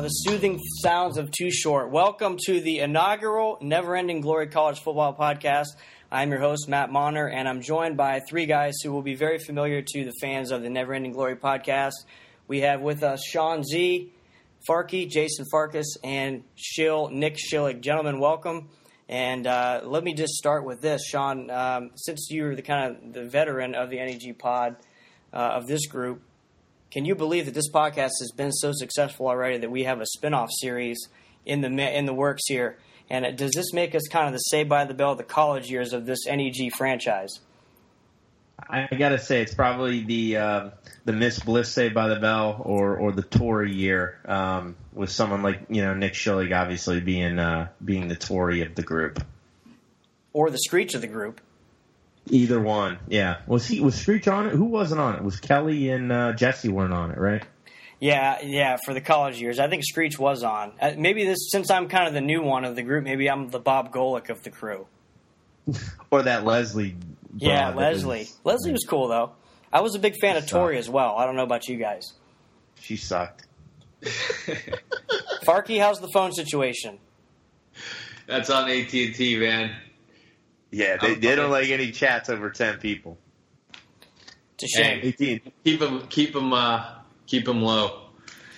the soothing sounds of Too Short. Welcome to the inaugural Never Ending Glory College Football Podcast. I'm your host, Matt Monter, and I'm joined by three guys who will be very familiar to the fans of the Never Ending Glory Podcast. We have with us Sean Z, Farky, Jason Farkas, and Shill, Nick Schillig. Gentlemen, welcome. And uh, let me just start with this, Sean. Um, since you're the kind of the veteran of the NEG pod uh, of this group, can you believe that this podcast has been so successful already that we have a spin-off series in the in the works here? And does this make us kind of the Saved by the Bell the college years of this NEG franchise? I gotta say, it's probably the uh, the Miss Bliss Saved by the Bell or or the Tori year um, with someone like you know Nick Schillig obviously being uh, being the Tori of the group, or the Screech of the group. Either one, yeah. Was he was Screech on it? Who wasn't on it? Was Kelly and uh, Jesse weren't on it, right? Yeah, yeah. For the college years, I think Screech was on. Uh, maybe this since I'm kind of the new one of the group. Maybe I'm the Bob Golic of the crew. or that Leslie. Yeah, Leslie. Was, Leslie was cool though. I was a big fan of Tori as well. I don't know about you guys. She sucked. Farky, how's the phone situation? That's on AT and T, man. Yeah, they, they don't like any chats over ten people. It's a shame. Hey, keep them, keep them, uh, keep them low.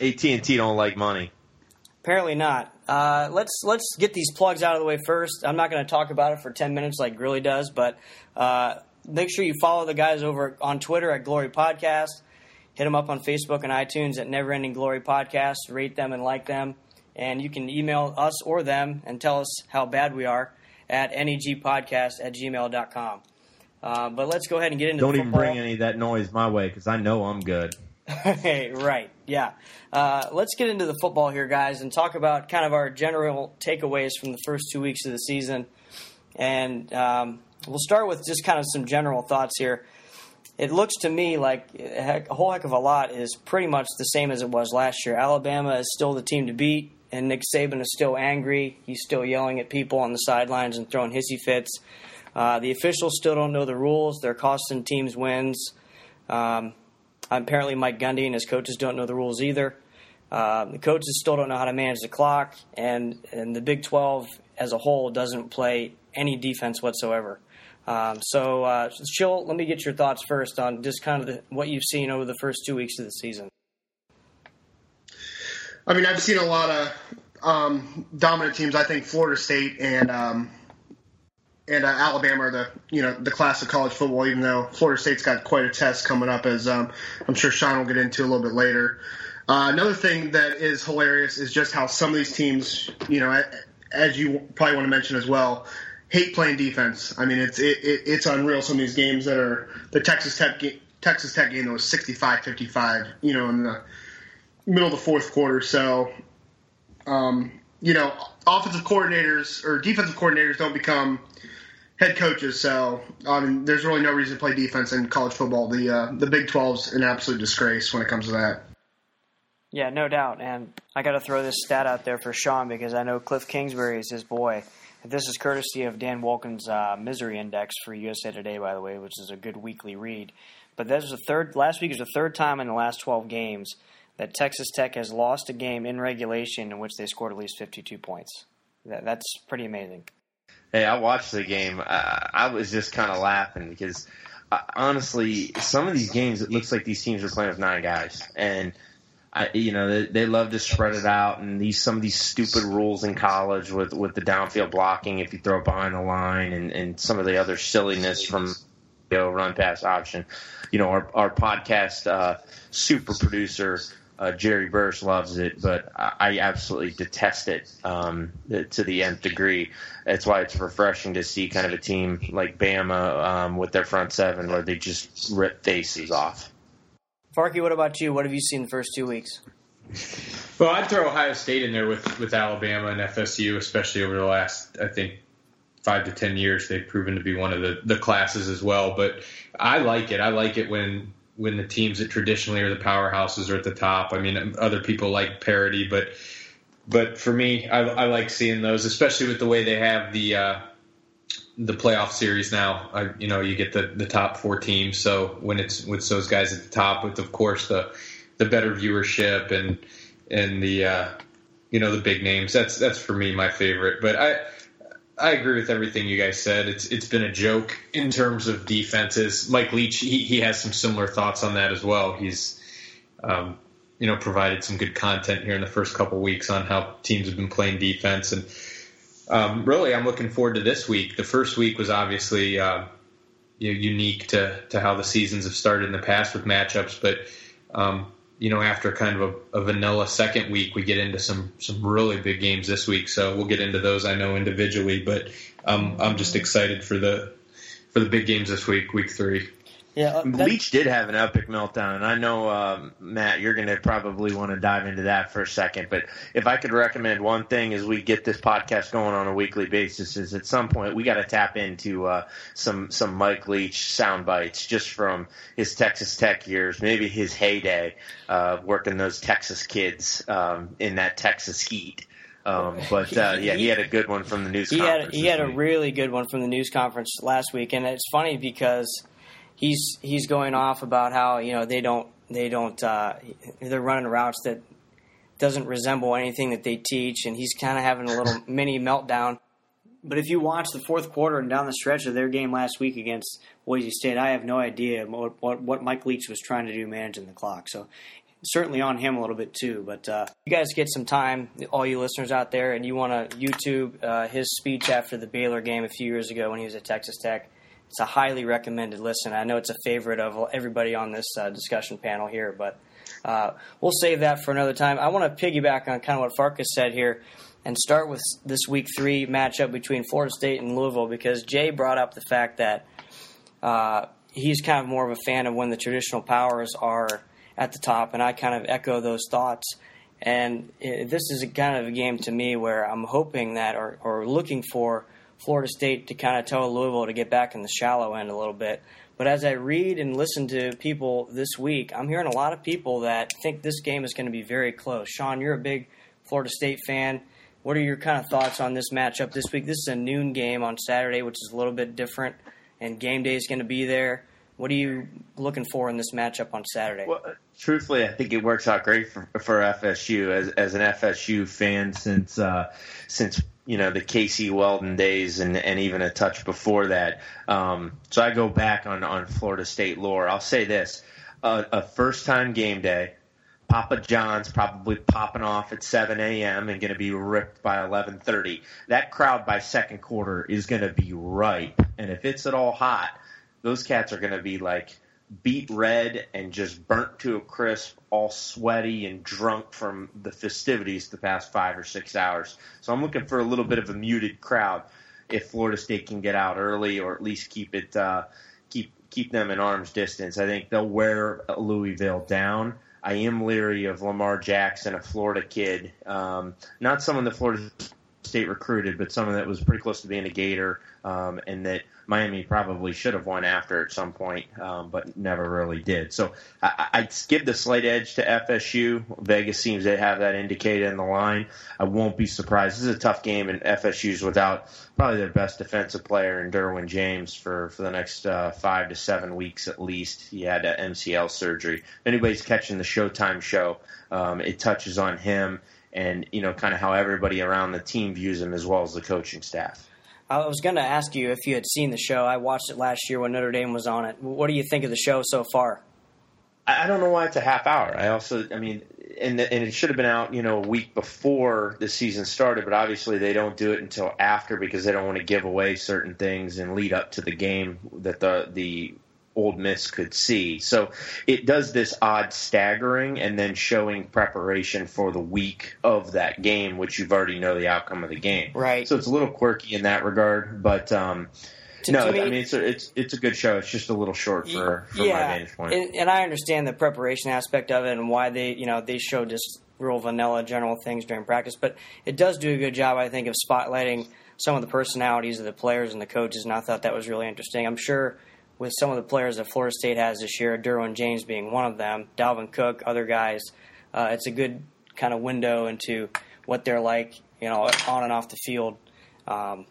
AT and T don't like money. Apparently not. Uh, let's let's get these plugs out of the way first. I'm not going to talk about it for ten minutes like Grilly does, but uh, make sure you follow the guys over on Twitter at Glory Podcast. Hit them up on Facebook and iTunes at Never Ending Glory Podcast. Rate them and like them, and you can email us or them and tell us how bad we are at negpodcast at gmail.com. Uh, but let's go ahead and get into the Don't even bring any of that noise my way because I know I'm good. hey, right. Yeah. Uh, let's get into the football here, guys, and talk about kind of our general takeaways from the first two weeks of the season. And um, we'll start with just kind of some general thoughts here. It looks to me like a, heck, a whole heck of a lot is pretty much the same as it was last year. Alabama is still the team to beat and Nick Saban is still angry. He's still yelling at people on the sidelines and throwing hissy fits. Uh, the officials still don't know the rules. They're costing teams wins. Um, apparently, Mike Gundy and his coaches don't know the rules either. Uh, the coaches still don't know how to manage the clock, and, and the Big 12 as a whole doesn't play any defense whatsoever. Um, so, uh, Chill, let me get your thoughts first on just kind of the, what you've seen over the first two weeks of the season. I mean, I've seen a lot of um, dominant teams. I think Florida State and um, and uh, Alabama are the you know the class of college football. Even though Florida State's got quite a test coming up, as um, I'm sure Sean will get into a little bit later. Uh, another thing that is hilarious is just how some of these teams, you know, as you probably want to mention as well, hate playing defense. I mean, it's it, it, it's unreal. Some of these games that are the Texas Tech Texas Tech game that was 65-55, you know, in the middle of the fourth quarter. So, um, you know, offensive coordinators or defensive coordinators don't become head coaches. So, I mean, there's really no reason to play defense in college football. The uh, the Big 12's an absolute disgrace when it comes to that. Yeah, no doubt. And I got to throw this stat out there for Sean because I know Cliff Kingsbury is his boy. This is courtesy of Dan Wolken's uh, Misery Index for USA Today, by the way, which is a good weekly read. But this was the third. Last week was the third time in the last 12 games that Texas Tech has lost a game in regulation in which they scored at least 52 points. That, that's pretty amazing. Hey, I watched the game. I, I was just kind of laughing because uh, honestly, some of these games it looks like these teams are playing with nine guys, and I, you know they, they love to spread it out. And these some of these stupid rules in college with with the downfield blocking if you throw behind the line, and and some of the other silliness from you know, run pass option. You know, our our podcast uh, super producer uh, Jerry Burris loves it, but I absolutely detest it um, to the nth degree. That's why it's refreshing to see kind of a team like Bama um, with their front seven where they just rip faces off. Farky, what about you? What have you seen the first two weeks? Well, I'd throw Ohio State in there with, with Alabama and FSU, especially over the last, I think, five to ten years. They've proven to be one of the, the classes as well. But I like it. I like it when when the teams that traditionally are the powerhouses are at the top. I mean, other people like parity, but but for me, I, I like seeing those, especially with the way they have the uh, the playoff series now. I, you know, you get the, the top four teams. So when it's with those guys at the top, with of course the the better viewership and and the uh, you know the big names. That's that's for me my favorite. But I I agree with everything you guys said. It's it's been a joke in terms of defenses. Mike Leach he he has some similar thoughts on that as well. He's um, you know provided some good content here in the first couple weeks on how teams have been playing defense and um, really I'm looking forward to this week. The first week was obviously uh, you know, unique to to how the seasons have started in the past with matchups, but um, you know, after kind of a, a, vanilla second week, we get into some some really big games this week. So we'll get into those, I know, individually. But um, I'm just excited for the for the big games this week, week three. Yeah, uh, Leach did have an epic meltdown, and I know um, Matt, you're going to probably want to dive into that for a second. But if I could recommend one thing as we get this podcast going on a weekly basis, is at some point we got to tap into uh, some some Mike Leach sound bites just from his Texas Tech years, maybe his heyday uh, working those Texas kids um, in that Texas heat. Um, but uh, yeah, he had a good one from the news. He had he had a really good one from the news conference last week, and it's funny because he's he's going off about how you know they don't they don't uh, they're running routes that doesn't resemble anything that they teach, and he's kind of having a little mini meltdown. But if you watch the fourth quarter and down the stretch of their game last week against Boise State, I have no idea what what, what Mike Leach was trying to do managing the clock. So certainly on him a little bit too. But uh, you guys get some time, all you listeners out there, and you want to YouTube uh, his speech after the Baylor game a few years ago when he was at Texas Tech it's a highly recommended listen. I know it's a favorite of everybody on this uh, discussion panel here, but uh, we'll save that for another time. I want to piggyback on kind of what Farkas said here and start with this week three matchup between Florida State and Louisville because Jay brought up the fact that uh, he's kind of more of a fan of when the traditional powers are at the top, and I kind of echo those thoughts. And uh, this is a kind of a game to me where I'm hoping that or, or looking for Florida State to kind of tell Louisville to get back in the shallow end a little bit. But as I read and listen to people this week, I'm hearing a lot of people that think this game is going to be very close. Sean, you're a big Florida State fan. What are your kind of thoughts on this matchup this week? This is a noon game on Saturday, which is a little bit different, and game day is going to be there. What are you looking for in this matchup on Saturday? Well, truthfully, I think it works out great for, for FSU as, as an FSU fan since uh, since you know the Casey Weldon days and and even a touch before that. Um, so I go back on on Florida State lore. I'll say this: uh, a first time game day. Papa John's probably popping off at 7 a.m. and going to be ripped by 11:30. That crowd by second quarter is going to be ripe, and if it's at all hot, those cats are going to be like beet red and just burnt to a crisp, all sweaty and drunk from the festivities the past five or six hours. So I'm looking for a little bit of a muted crowd if Florida State can get out early or at least keep it uh, keep keep them in arm's distance. I think they'll wear Louisville down. I am leery of Lamar Jackson, a Florida kid, um, not someone that Florida State recruited, but someone that was pretty close to being a Gator, um, and that Miami probably should have won after at some point, um, but never really did. So I, I'd give the slight edge to FSU. Vegas seems to have that indicated in the line. I won't be surprised. This is a tough game, and FSU's without probably their best defensive player in Derwin James for, for the next uh, five to seven weeks at least. He had MCL surgery. If anybody's catching the Showtime show, um, it touches on him and, you know, kind of how everybody around the team views him as well as the coaching staff. I was going to ask you if you had seen the show. I watched it last year when Notre Dame was on it. What do you think of the show so far? I don't know why it's a half hour. I also, I mean, and and it should have been out, you know, a week before the season started, but obviously they don't do it until after because they don't want to give away certain things and lead up to the game that the the Ole Miss could see. So it does this odd staggering and then showing preparation for the week of that game, which you've already know the outcome of the game. Right. So it's a little quirky in that regard, but um, to, no, to me, I mean it's a, it's it's a good show. It's just a little short for, for yeah, my vantage point. And, and I understand the preparation aspect of it and why they you know they show just real vanilla general things during practice, but it does do a good job, I think, of spotlighting some of the personalities of the players and the coaches, and I thought that was really interesting. I'm sure with some of the players that Florida State has this year, Derwin James being one of them, Dalvin Cook, other guys. Uh, it's a good kind of window into what they're like, you know, on and off the field. Um,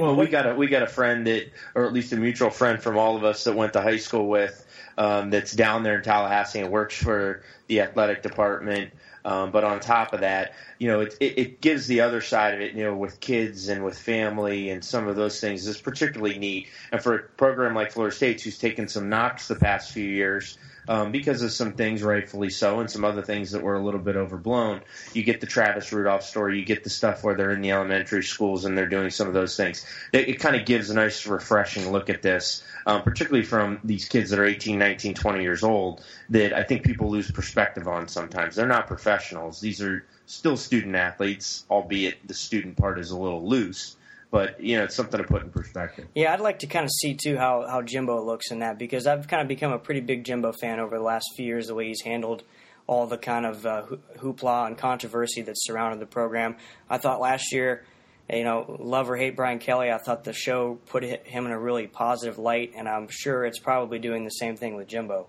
well, we got a we got a friend that, or at least a mutual friend from all of us that went to high school with, um, that's down there in Tallahassee and works for the athletic department. Um, but on top of that, you know, it, it, it gives the other side of it, you know, with kids and with family and some of those things is particularly neat. And for a program like Florida State, who's taken some knocks the past few years, um, because of some things, rightfully so, and some other things that were a little bit overblown. You get the Travis Rudolph story. You get the stuff where they're in the elementary schools and they're doing some of those things. It, it kind of gives a nice, refreshing look at this, um, particularly from these kids that are 18, 19, 20 years old, that I think people lose perspective on sometimes. They're not professionals. These are still student athletes, albeit the student part is a little loose but you know it's something to put in perspective. Yeah, I'd like to kind of see too how how Jimbo looks in that because I've kind of become a pretty big Jimbo fan over the last few years. The way he's handled all the kind of uh, hoopla and controversy that surrounded the program. I thought last year, you know, love or hate Brian Kelly, I thought the show put him in a really positive light, and I'm sure it's probably doing the same thing with Jimbo.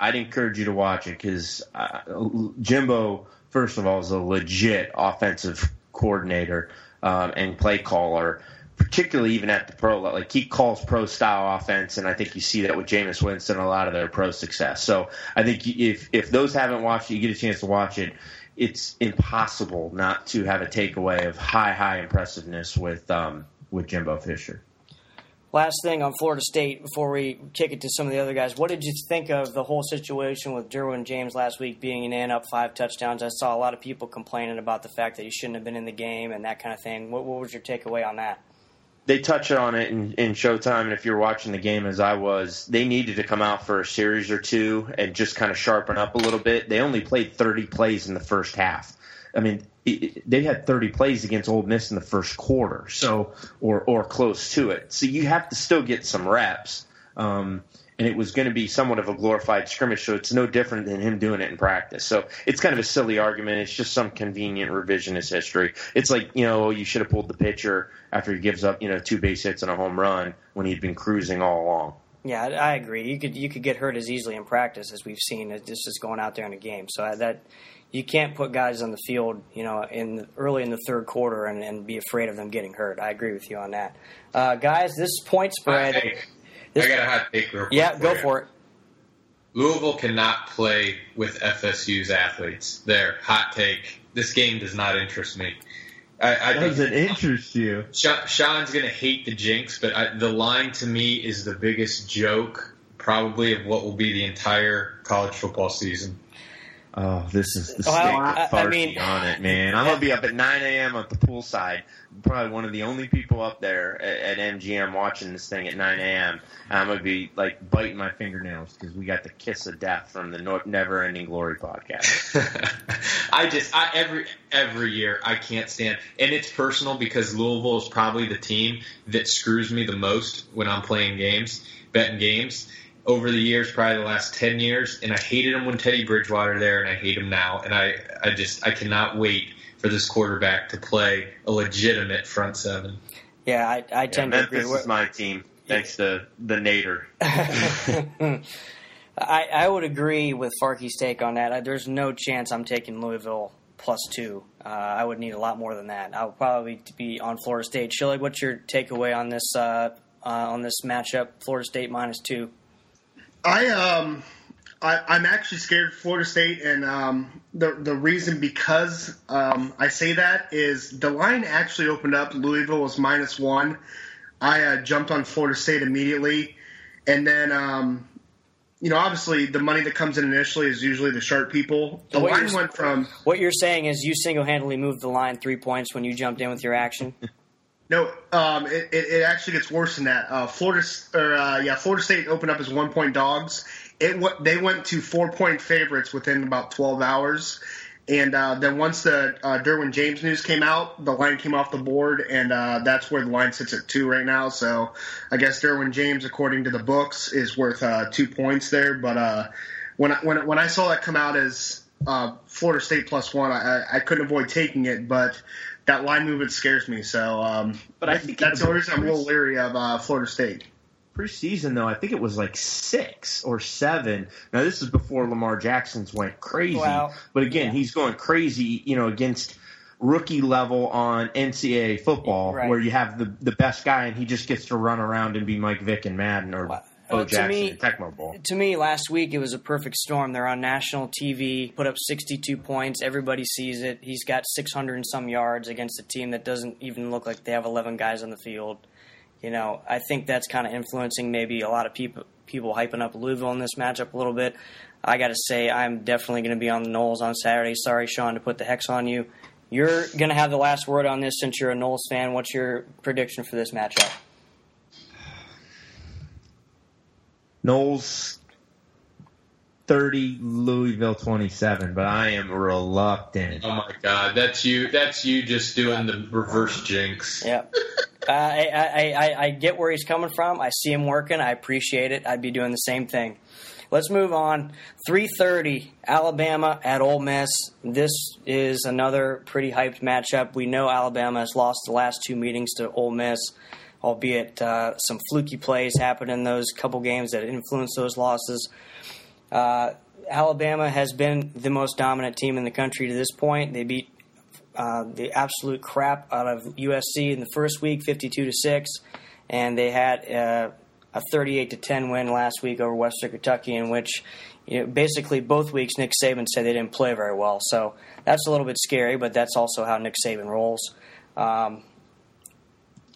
I'd encourage you to watch it because uh, Jimbo, first of all, is a legit offensive coordinator um, and play caller, particularly even at the pro level. Like he calls pro style offense, and I think you see that with Jameis Winston a lot of their pro success. So I think if if those haven't watched it, you get a chance to watch it. It's impossible not to have a takeaway of high high impressiveness with um, with Jimbo Fisher. Last thing on Florida State before we kick it to some of the other guys. What did you think of the whole situation with Derwin James last week being an in up five touchdowns? I saw a lot of people complaining about the fact that he shouldn't have been in the game and that kind of thing. What, what was your takeaway on that? They touch on it in, in Showtime, and if you're watching the game as I was, they needed to come out for a series or two and just kind of sharpen up a little bit. They only played 30 plays in the first half. I mean, they had 30 plays against Ole Miss in the first quarter, so or or close to it. So you have to still get some reps. Um, and it was going to be somewhat of a glorified scrimmage, so it's no different than him doing it in practice. So it's kind of a silly argument. It's just some convenient revisionist history. It's like you know you should have pulled the pitcher after he gives up you know two base hits and a home run when he'd been cruising all along. Yeah, I agree. You could you could get hurt as easily in practice as we've seen. It's just going out there in a game. So that you can't put guys on the field, you know, in early in the third quarter and, and be afraid of them getting hurt. I agree with you on that, uh, guys. This point spread. I, this, I got a hot take real quick. Yeah, for go you. for it. Louisville cannot play with FSU's athletes. There, hot take. This game does not interest me. I, I Does it interest you? Sean, Sean's going to hate the jinx, but I, the line to me is the biggest joke, probably, of what will be the entire college football season. Oh, this is the Well, steak I- I mean- on it, man. I'm gonna be up at 9 a.m. at the poolside. Probably one of the only people up there at, at MGM watching this thing at 9 a.m. I'm gonna be like biting my fingernails because we got the kiss of death from the no- Never Ending Glory podcast. I just I, every every year I can't stand, and it's personal because Louisville is probably the team that screws me the most when I'm playing games, betting games. Over the years, probably the last ten years, and I hated him when Teddy Bridgewater there, and I hate him now, and I I just I cannot wait for this quarterback to play a legitimate front seven. Yeah, I, I Yeah, tend to agree. Memphis is my team, thanks to the Nader. I, I would agree with Farky's take on that. I, there's no chance I'm taking Louisville plus two. Uh, I would need a lot more than that. I'll probably be on Florida State. Shillig, what's your takeaway on this uh, uh, on this matchup? Florida State minus two. I um I, I'm actually scared of Florida State, and um, the the reason because um, I say that is the line actually opened up. Louisville was minus one. I uh, jumped on Florida State immediately, and then um, you know obviously the money that comes in initially is usually the sharp people. The What line went from What you're saying is you single handedly moved the line three points when you jumped in with your action. No, um, it, it, it actually gets worse than that. Uh, Florida, or uh, yeah, Florida State opened up as one point dogs. It they went to four point favorites within about twelve hours, and uh, then once the uh, Derwin James news came out, the line came off the board, and uh, that's where the line sits at two right now. So I guess Derwin James, according to the books, is worth uh, two points there. But when I, when when I saw that come out as Florida State plus one, I- I couldn't avoid taking it, but that line movement scares me. So, um, But I think that's the only reason I'm a little leery of uh, Florida State. preseason though, I think it was like six or seven. Now this is before Lamar Jackson's went crazy. Wow. But again, Yeah. he's going crazy, you know, against rookie level on NCAA football Right. where you have the the best guy and he just gets to run around and be Mike Vick and Madden or Wow. Bo Jackson me- Tecmo Bowl. To me, last week it was a perfect storm. They're on national TV, put up 62 points. Everybody sees it. He's got 600 and some yards against a team that doesn't even look like they have 11 guys on the field. You know, I think that's kind of influencing maybe a lot of people people hyping up Louisville in this matchup a little bit. I got to say, I'm definitely going to be on the Noles on Saturday. Sorry, Sean, to put the hex on you. You're going to have the last word on this since you're a Noles fan. What's your prediction for this matchup? Noles 30, Louisville 27, but I am reluctant. Oh my God, that's you. That's you just doing the reverse jinx. Yeah. Uh, I, I, I, I get where he's coming from. I see him working. I appreciate it. I'd be doing the same thing. Let's move on. 3:30, Alabama at Ole Miss. This is another pretty hyped matchup. We know Alabama has lost the last two meetings to Ole Miss, albeit uh, some fluky plays happened in those couple games that influenced those losses. Uh, Alabama has been the most dominant team in the country to this point. They beat uh, the absolute crap out of USC in the first week, 52 to six, and they had uh, a 38 to 10 win last week over Western Kentucky, in which you know, basically both weeks Nick Saban said they didn't play very well. So that's a little bit scary, but that's also how Nick Saban rolls. Um,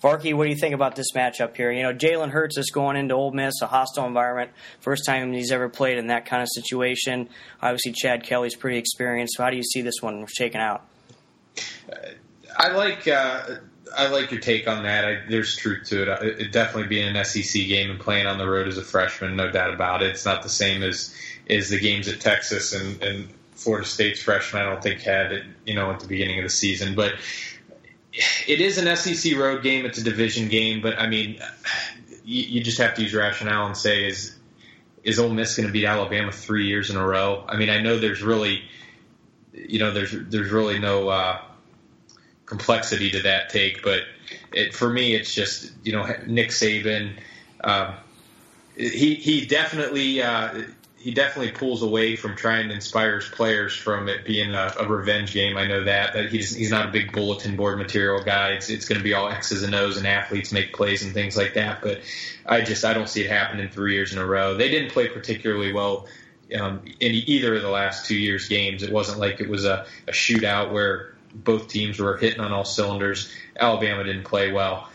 Farky, what do you think about this matchup here? You know, Jalen Hurts is going into Ole Miss, a hostile environment, first time he's ever played in that kind of situation. Obviously, Chad Kelly's pretty experienced. So how do you see this one shaking out? I like uh, I like your take on that. I, there's truth to it. it. It definitely being an SEC game and playing on the road as a freshman, no doubt about it. It's not the same as is the games at Texas and, and Florida State's freshman. I don't think had it, you know, at the beginning of the season, but it is an SEC road game. It's a division game, but I mean, you, you just have to use rationale and say is is Ole Miss going to beat Alabama three years in a row? I mean, I know there's really, you know, there's there's really no. Uh, complexity to that take, but it, for me, it's just you know Nick Saban. Um, he he definitely uh, he definitely pulls away from trying to inspire his players from it being a, a revenge game. I know that that he's he's not a big bulletin board material guy. It's it's going to be all X's and O's and athletes make plays and things like that. But I just I don't see it happening three years in a row. They didn't play particularly well. Um, in either of the last two years' games, it wasn't like it was a, a shootout where both teams were hitting on all cylinders. Alabama didn't play well.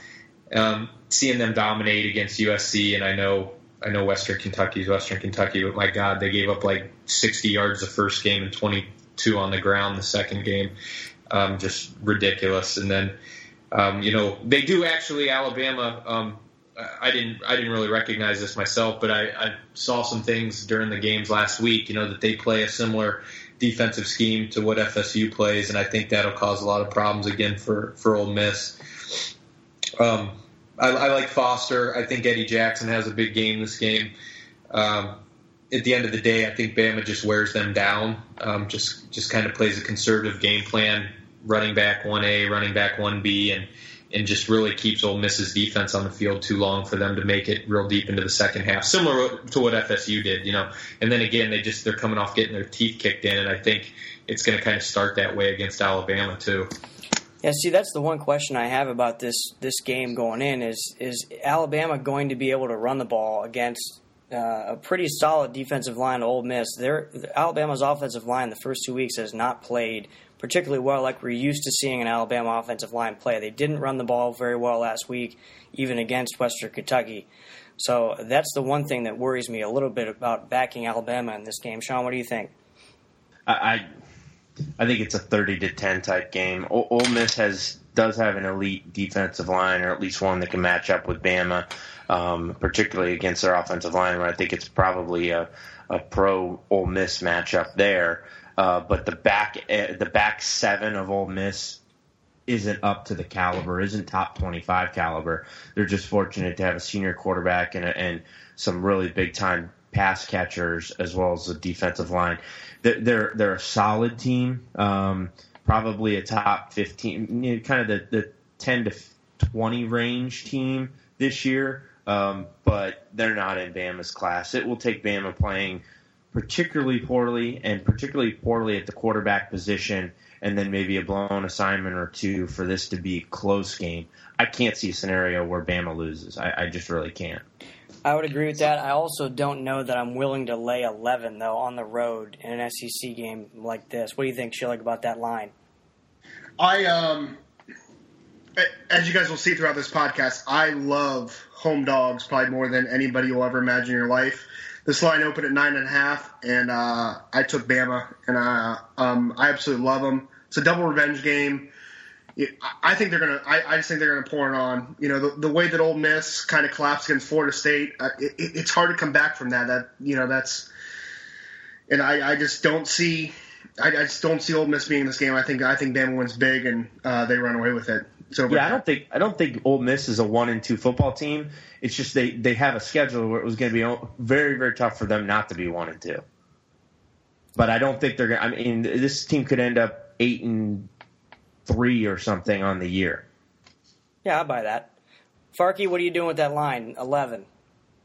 Um, seeing them dominate against USC, and I know I know Western Kentucky's Western Kentucky, but my God, they gave up like 60 yards the first game and 22 on the ground the second game. Um, just ridiculous. And then, um, you know, they do actually Alabama. Um, I didn't I didn't really recognize this myself, but I, I saw some things during the games last week. You know that they play a similar defensive scheme to what FSU plays, and I think that'll cause a lot of problems again for for Ole Miss. Um, I, I like Foster. I think Eddie Jackson has a big game this game. Um, at the end of the day, I think Bama just wears them down. Um, just just kind of plays a conservative game plan, running back one A, running back one B, and and just really keeps Ole Miss's defense on the field too long for them to make it real deep into the second half, similar to what FSU did, you know. And then again, they just they're coming off getting their teeth kicked in, and I think it's going to kind of start that way against Alabama too. Yeah, see, that's the one question I have about this this game going in is is Alabama going to be able to run the ball against uh, a pretty solid defensive line, Ole Miss? Their Alabama's offensive line the first two weeks has not played particularly well, like we're used to seeing an Alabama offensive line play. They didn't run the ball very well last week, even against Western Kentucky. So that's the one thing that worries me a little bit about backing Alabama in this game. Sean, what do you think? I, I think it's a thirty to ten type game. O- Ole Miss has does have an elite defensive line, or at least one that can match up with Bama, um, particularly against their offensive line. Where I think it's probably a, a pro Ole Miss matchup there. Uh, but the back uh, the back seven of Ole Miss isn't up to the caliber, isn't top twenty five caliber. They're just fortunate to have a senior quarterback and, and some really big time pass catchers as well as the defensive line. They're they're, they're a solid team, um, probably a top fifteen, you know, kind of the, the ten to twenty range team this year. Um, but they're not in Bama's class. It will take Bama playing particularly poorly and particularly poorly at the quarterback position and then maybe a blown assignment or two for this to be a close game. I can't see a scenario where Bama loses. I, I just really can't. I would agree with that. I also don't know that I'm willing to lay 11 though on the road in an SEC game like this. What do you think, Schilling, about that line? I um, as you guys will see throughout this podcast, I love home dogs probably more than anybody you'll ever imagine in your life. This line opened at nine and a half, and uh, I took Bama, and I um, I absolutely love them. It's a double revenge game. I think they're gonna. I, I just think they're gonna pour it on. You know, the, the way that Ole Miss kind of collapsed against Florida State, uh, it, it's hard to come back from that. That you know, that's, and I, I just don't see. I, I just don't see Ole Miss being in this game. I think I think Bama wins big and uh, they run away with it. So yeah, I don't think I don't think Ole Miss is a one and two football team. It's just they they have a schedule where it was going to be very very tough for them not to be one and two. But I don't think they're going. To I mean, this team could end up eight and three or something on the year. Yeah, I buy that. Farky, what are you doing with that line? Eleven,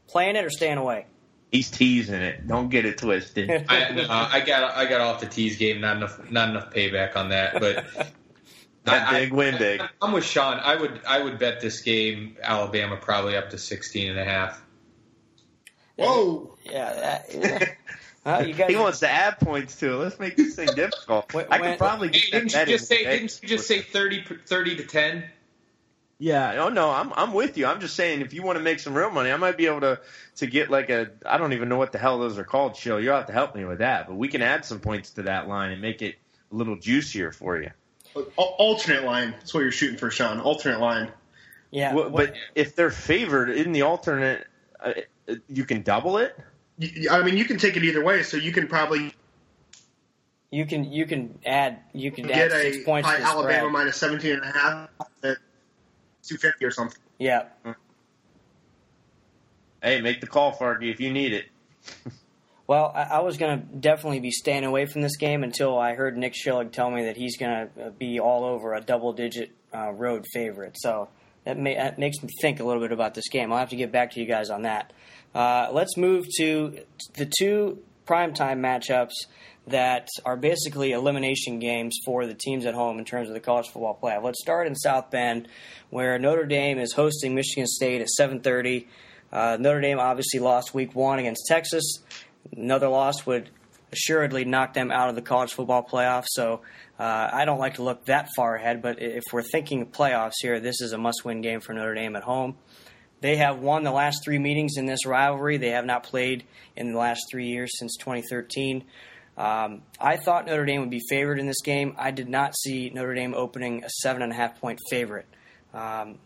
playing it or staying away? He's teasing it. Don't get it twisted. I, uh, I got I got off the tease game. Not enough not enough payback on that. But that big I, win big. I'm with Sean. I would I would bet this game Alabama probably up to 16 and a half. Whoa. Yeah. That, yeah. Well, guys, he wants to add points to it. Let's make this thing difficult. When, I could probably get didn't you just say didn't you just say 30, 30 to ten? Yeah. Oh no, I'm I'm with you. I'm just saying if you want to make some real money, I might be able to to get like a I don't even know what the hell those are called. Show you'll have to help me with that, but we can add some points to that line and make it a little juicier for you. Alternate line. That's what you're shooting for, Sean. Alternate line. Yeah. Well, but if they're favored in the alternate, uh, you can double it. I mean, you can take it either way. So you can probably you can you can add you can get add six a points to Alabama spread. minus 17 and a half at 250 or something. Yeah. Hey, make the call, Farky, if you need it. well, I, I was going to definitely be staying away from this game until I heard Nick Schilling tell me that he's going to be all over a double-digit uh, road favorite. So that, may, that makes me think a little bit about this game. I'll have to get back to you guys on that. Uh, let's move to the two primetime matchups that are basically elimination games for the teams at home in terms of the college football playoff. Let's start in South Bend, where Notre Dame is hosting Michigan State at 7:30. Uh, Notre Dame obviously lost Week One against Texas. Another loss would assuredly knock them out of the college football playoff. So uh, I don't like to look that far ahead, but if we're thinking playoffs here, this is a must-win game for Notre Dame at home. They have won the last three meetings in this rivalry. They have not played in the last three years since 2013. Um, I thought Notre Dame would be favored in this game. I did not see Notre Dame opening a seven and a half point favorite. Um,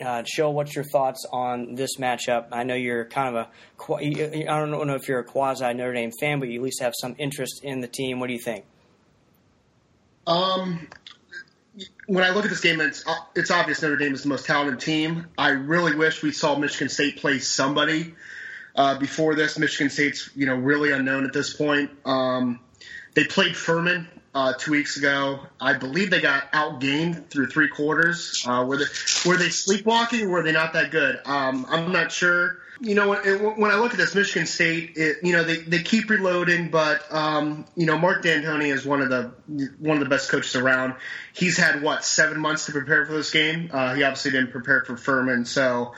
uh, Show, what's your thoughts on this matchup? I know you're kind of a, I don't know if you're a quasi Notre Dame fan, but you at least have some interest in the team. What do you think? Um, when I look at this game, it's it's obvious Notre Dame is the most talented team. I really wish we saw Michigan State play somebody uh, before this. Michigan State's you know really unknown at this point. Um, they played Furman uh, two weeks ago. I believe they got outgained through three quarters. Uh, were they were they sleepwalking? or Were they not that good? Um, I'm not sure you know, when, when I look at this Michigan State, it, you know, they, they keep reloading, but um, you know, Mark Dantonio is one of the one of the best coaches around. He's had what seven months to prepare for this game. Uh, he obviously didn't prepare for Furman, so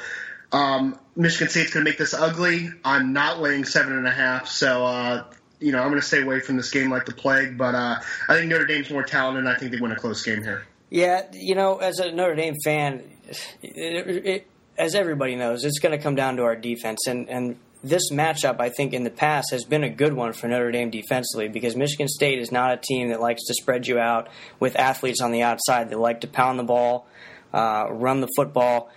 um, Michigan State's going to make this ugly. I'm not laying seven and a half, so uh, you know, I'm going to stay away from this game like the plague. But uh, I think Notre Dame's more talented, and I think they win a close game here. Yeah, you know, as a Notre Dame fan, it, it, as everybody knows, it's going to come down to our defense. And, and this matchup, I think, in the past has been a good one for Notre Dame defensively because Michigan State is not a team that likes to spread you out with athletes on the outside. They like to pound the ball, uh, run the football.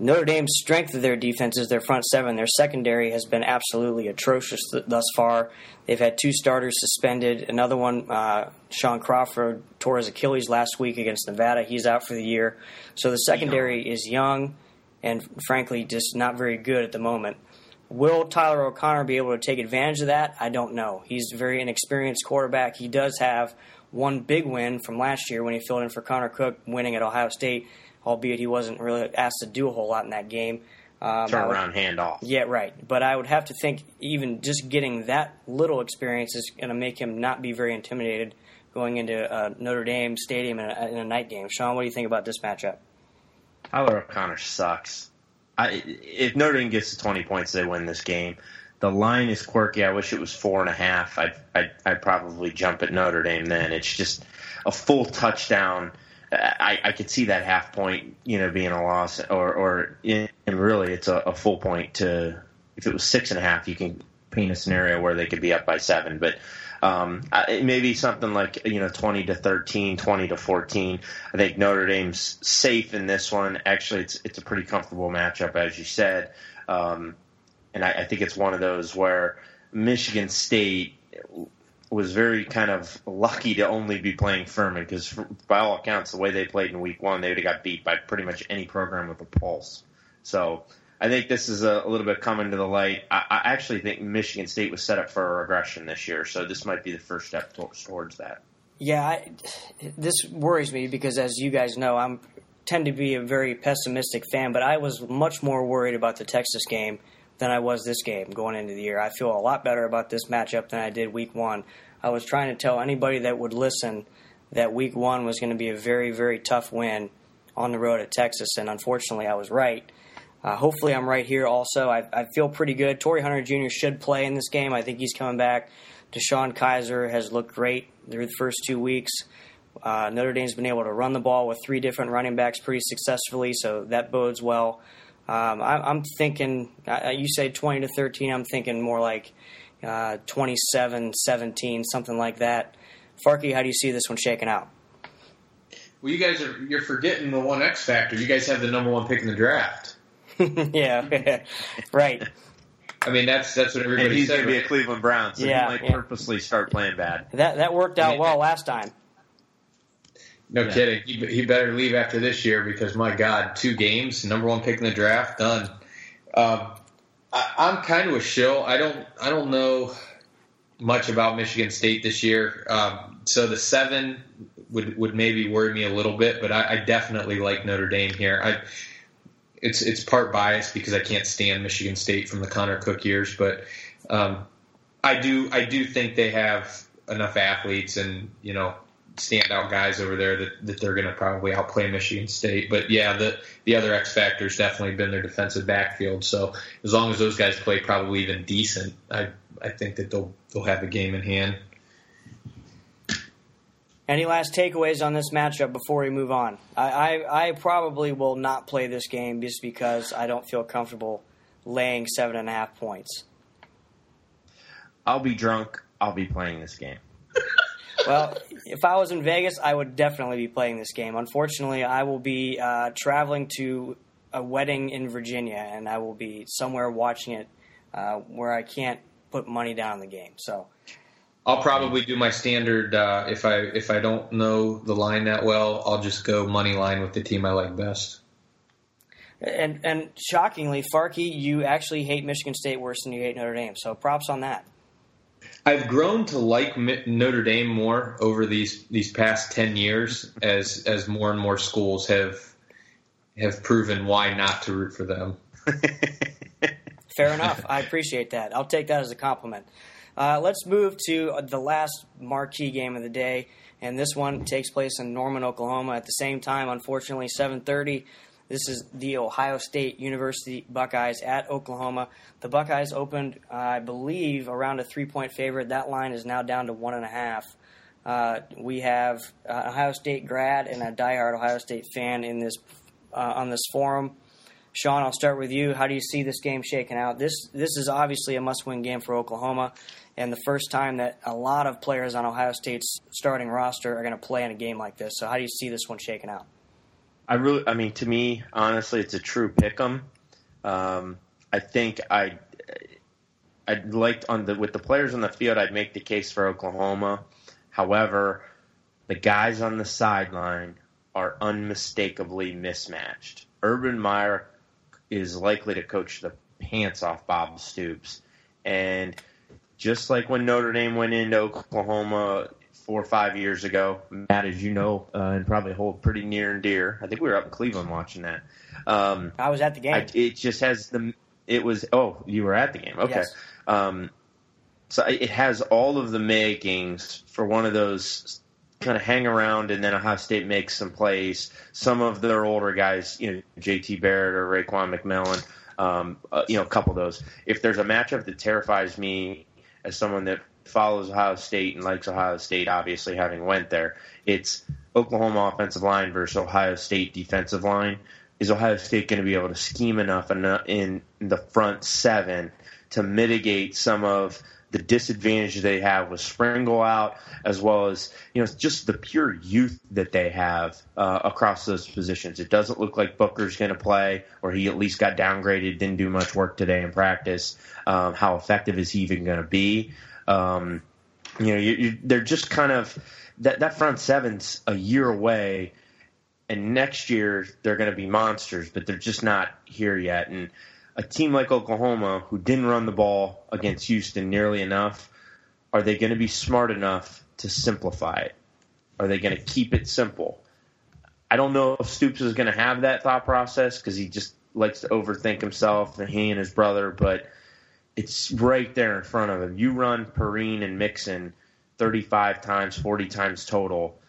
Notre Dame's strength of their defense is their front seven. Their secondary has been absolutely atrocious th- thus far. They've had two starters suspended. Another one, uh, Shaun Crawford, tore his Achilles last week against Nevada. He's out for the year. So the secondary is young and frankly just not very good at the moment. Will Tyler O'Connor be able to take advantage of that? I don't know. He's a very inexperienced quarterback. He does have one big win from last year when he filled in for Connor Cook, winning at Ohio State, albeit he wasn't really asked to do a whole lot in that game. Um, Turnaround handoff. Yeah, right. But I would have to think even just getting that little experience is going to make him not be very intimidated going into uh, Notre Dame Stadium in a, in a night game. Sean, what do you think about this matchup? Tyler O'Connor sucks. I, if Notre Dame gets to 20 points, they win this game. The line is quirky. I wish it was four and a half. I'd, I'd, I'd probably jump at Notre Dame then. It's just a full touchdown. I, I could see that half point, you know, being a loss, or, or and really, it's a, a full point to. If it was six and a half, you can paint a scenario where they could be up by seven. But um, maybe something like you know 20 to 13, 20 to 14. I think Notre Dame's safe in this one. Actually, it's it's a pretty comfortable matchup, as you said, um, and I, I think it's one of those where Michigan State was very kind of lucky to only be playing Furman because, by all accounts, the way they played in Week One, they would have got beat by pretty much any program with a pulse. So I think this is a, a little bit coming to the light. I, I, actually think Michigan State was set up for a regression this year, so this might be the first step towards that. Yeah, I, this worries me because, as you guys know, I'm tend to be a very pessimistic fan, but I was much more worried about the Texas game than I was this game going into the year. I feel a lot better about this matchup than I did Week One. I was trying to tell anybody that would listen that Week One was going to be a very, very tough win on the road at Texas, and unfortunately, I was right. Uh, hopefully, I'm right here also. I, I, feel pretty good. Torii Hunter Jr. should play in this game. I think he's coming back. DeShone Kizer has looked great through the first two weeks. Uh, Notre Dame's been able to run the ball with three different running backs pretty successfully, so that bodes well. Um, I, am thinking, you say 20 to 13, I'm thinking more like uh, 27 17, something like that. Farky, how do you see this one shaking out? Well, you guys are you're forgetting the one X factor. You guys have the number one pick in the draft. yeah, right. I mean, that's that's what everybody. And he's going to be a Cleveland Brown, so yeah, he might yeah. purposely start playing bad. That that worked out well last time. No yeah. kidding. He, he better leave after this year because my God, two games, number one pick in the draft, done. Um, I, I'm kind of a shill. I don't I don't know much about Michigan State this year, um, so the seven would would maybe worry me a little bit, but I, I definitely like Notre Dame here. I it's it's part bias because I can't stand Michigan State from the Connor Cook years, but um, I do I do think they have enough athletes and you know standout guys over there that, that they're going to probably outplay Michigan State. But yeah, the the other X factor's definitely been their defensive backfield. So as long as those guys play probably even decent, I I think that they'll they'll have a game in hand. Any last takeaways on this matchup before we move on? I, I, I, probably will not play this game just because I don't feel comfortable laying seven and a half points. I'll be drunk. I'll be playing this game. well, if I was in Vegas, I would definitely be playing this game. Unfortunately, I will be uh, traveling to a wedding in Virginia, and I will be somewhere watching it uh, where I can't put money down on the game. So I'll probably do my standard. Uh, if I if I don't know the line that well, I'll just go money line with the team I like best. And and shockingly, Farky, you actually hate Michigan State worse than you hate Notre Dame. So props on that. I've grown to like Notre Dame more over these these past ten years as as more and more schools have have proven why not to root for them. Fair enough. I appreciate that. I'll take that as a compliment. Uh, let's move to the last marquee game of the day, and this one takes place in Norman, Oklahoma. At the same time, unfortunately, 7:30. This is the Ohio State University Buckeyes at Oklahoma. The Buckeyes opened, uh, I believe, around a three-point favorite. That line is now down to one and a half. Uh, we have uh, Ohio State grad and a diehard Ohio State fan in this uh, on this forum. Sean, I'll start with you. How do you see this game shaking out? This this is obviously a must-win game for Oklahoma and the first time that a lot of players on Ohio State's starting roster are going to play in a game like this. So how do you see this one shaking out? I really, I mean, to me, honestly, it's a true pick 'em. Um, I think I, I'd like on the with the players on the field, I'd make the case for Oklahoma. However, the guys on the sideline are unmistakably mismatched. Urban Meyer is likely to coach the pants off Bob Stoops, and just like when Notre Dame went into Oklahoma four or five years ago. Matt, as you know, uh, and probably hold pretty near and dear. I think we were up in Cleveland watching that. Um, I was at the game. I, it just has the. It was. Oh, you were at the game. Okay. Yes. Um, so it has all of the makings for one of those kind of hang around, and then Ohio State makes some plays. Some of their older guys, you know, J.T. Barrett or Raekwon McMillan, um, uh, you know, a couple of those. If there's a matchup that terrifies me as someone that follows Ohio State and likes Ohio State, obviously having went there, it's Oklahoma offensive line versus Ohio State defensive line. Is Ohio State going to be able to scheme enough in the front seven to mitigate some of the disadvantage they have with Sprinkle out, as well as you know just the pure youth that they have uh, across those positions. It doesn't look like Booker's going to play, or he at least got downgraded, didn't do much work today in practice. Um, how effective is he even going to be? Um, you know, you, you, they're just kind of that that front seven's a year away, and next year they're going to be monsters, but they're just not here yet. And a team like Oklahoma, who didn't run the ball against Houston nearly enough, are they going to be smart enough to simplify it? Are they going to keep it simple? I don't know if Stoops is going to have that thought process because he just likes to overthink himself and he and his brother, but it's right there in front of him. You run Perine and Mixon 35 times, 40 times total.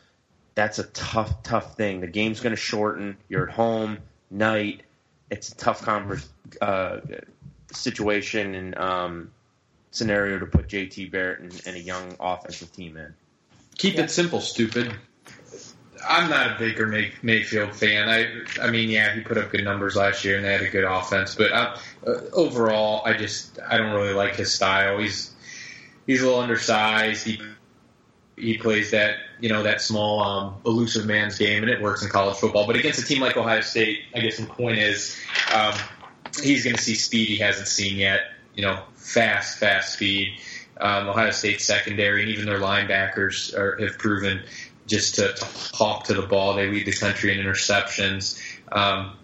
That's a tough, tough thing. The game's going to shorten. You're at home, night it's a tough converse, uh, situation and um, scenario to put JT Barrett and, and, a young offensive team in. Keep yeah. it simple, stupid. I'm not a Baker May- Mayfield fan. I, I mean, yeah, he put up good numbers last year and they had a good offense, but uh, uh, overall, I just I don't really like his style. He's he's a little undersized. He he plays that you know that small um, elusive man's game, and it works in college football. But against a team like Ohio State, I guess the point is um, he's going to see speed he hasn't seen yet. You know, fast, fast speed. Um, Ohio State secondary and even their linebackers are, have proven just to, to hawk to the ball. They lead the country in interceptions. Um,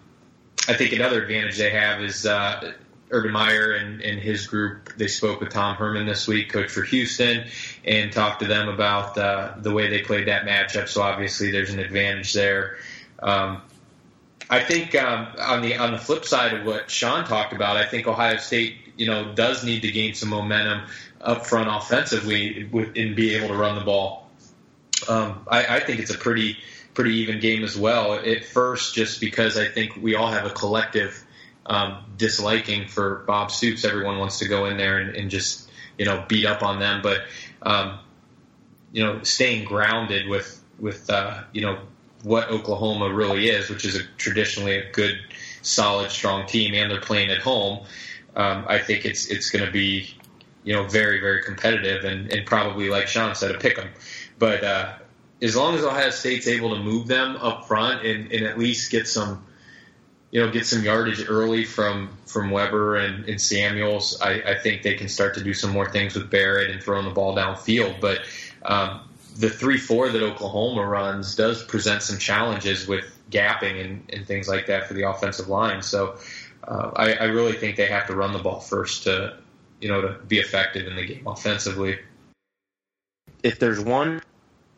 I think another advantage they have is uh, Urban Meyer and, and his group, they spoke with Tom Herman this week, coach for Houston, and talked to them about uh, the way they played that matchup. So obviously, there's an advantage there. Um, I think um, on the on the flip side of what Sean talked about, I think Ohio State, you know, does need to gain some momentum up front offensively and be able to run the ball. Um, I, I think it's a pretty pretty even game as well. At first, just because I think we all have a collective um, disliking for Bob Stoops. Everyone wants to go in there and, and just you know beat up on them, but um, you know staying grounded with with uh, you know what Oklahoma really is, which is a traditionally a good, solid, strong team, and they're playing at home. Um, I think it's it's going to be you know very very competitive and, and probably like Sean said a pick 'em, but. Uh, as long as Ohio State's able to move them up front and, and at least get some you know, get some yardage early from from Weber and, and Samuels, I, I, think they can start to do some more things with Barrett and throwing the ball downfield. But um, the three four that Oklahoma runs does present some challenges with gapping and, and things like that for the offensive line. So uh, I, I really think they have to run the ball first to you know to be effective in the game offensively. If there's one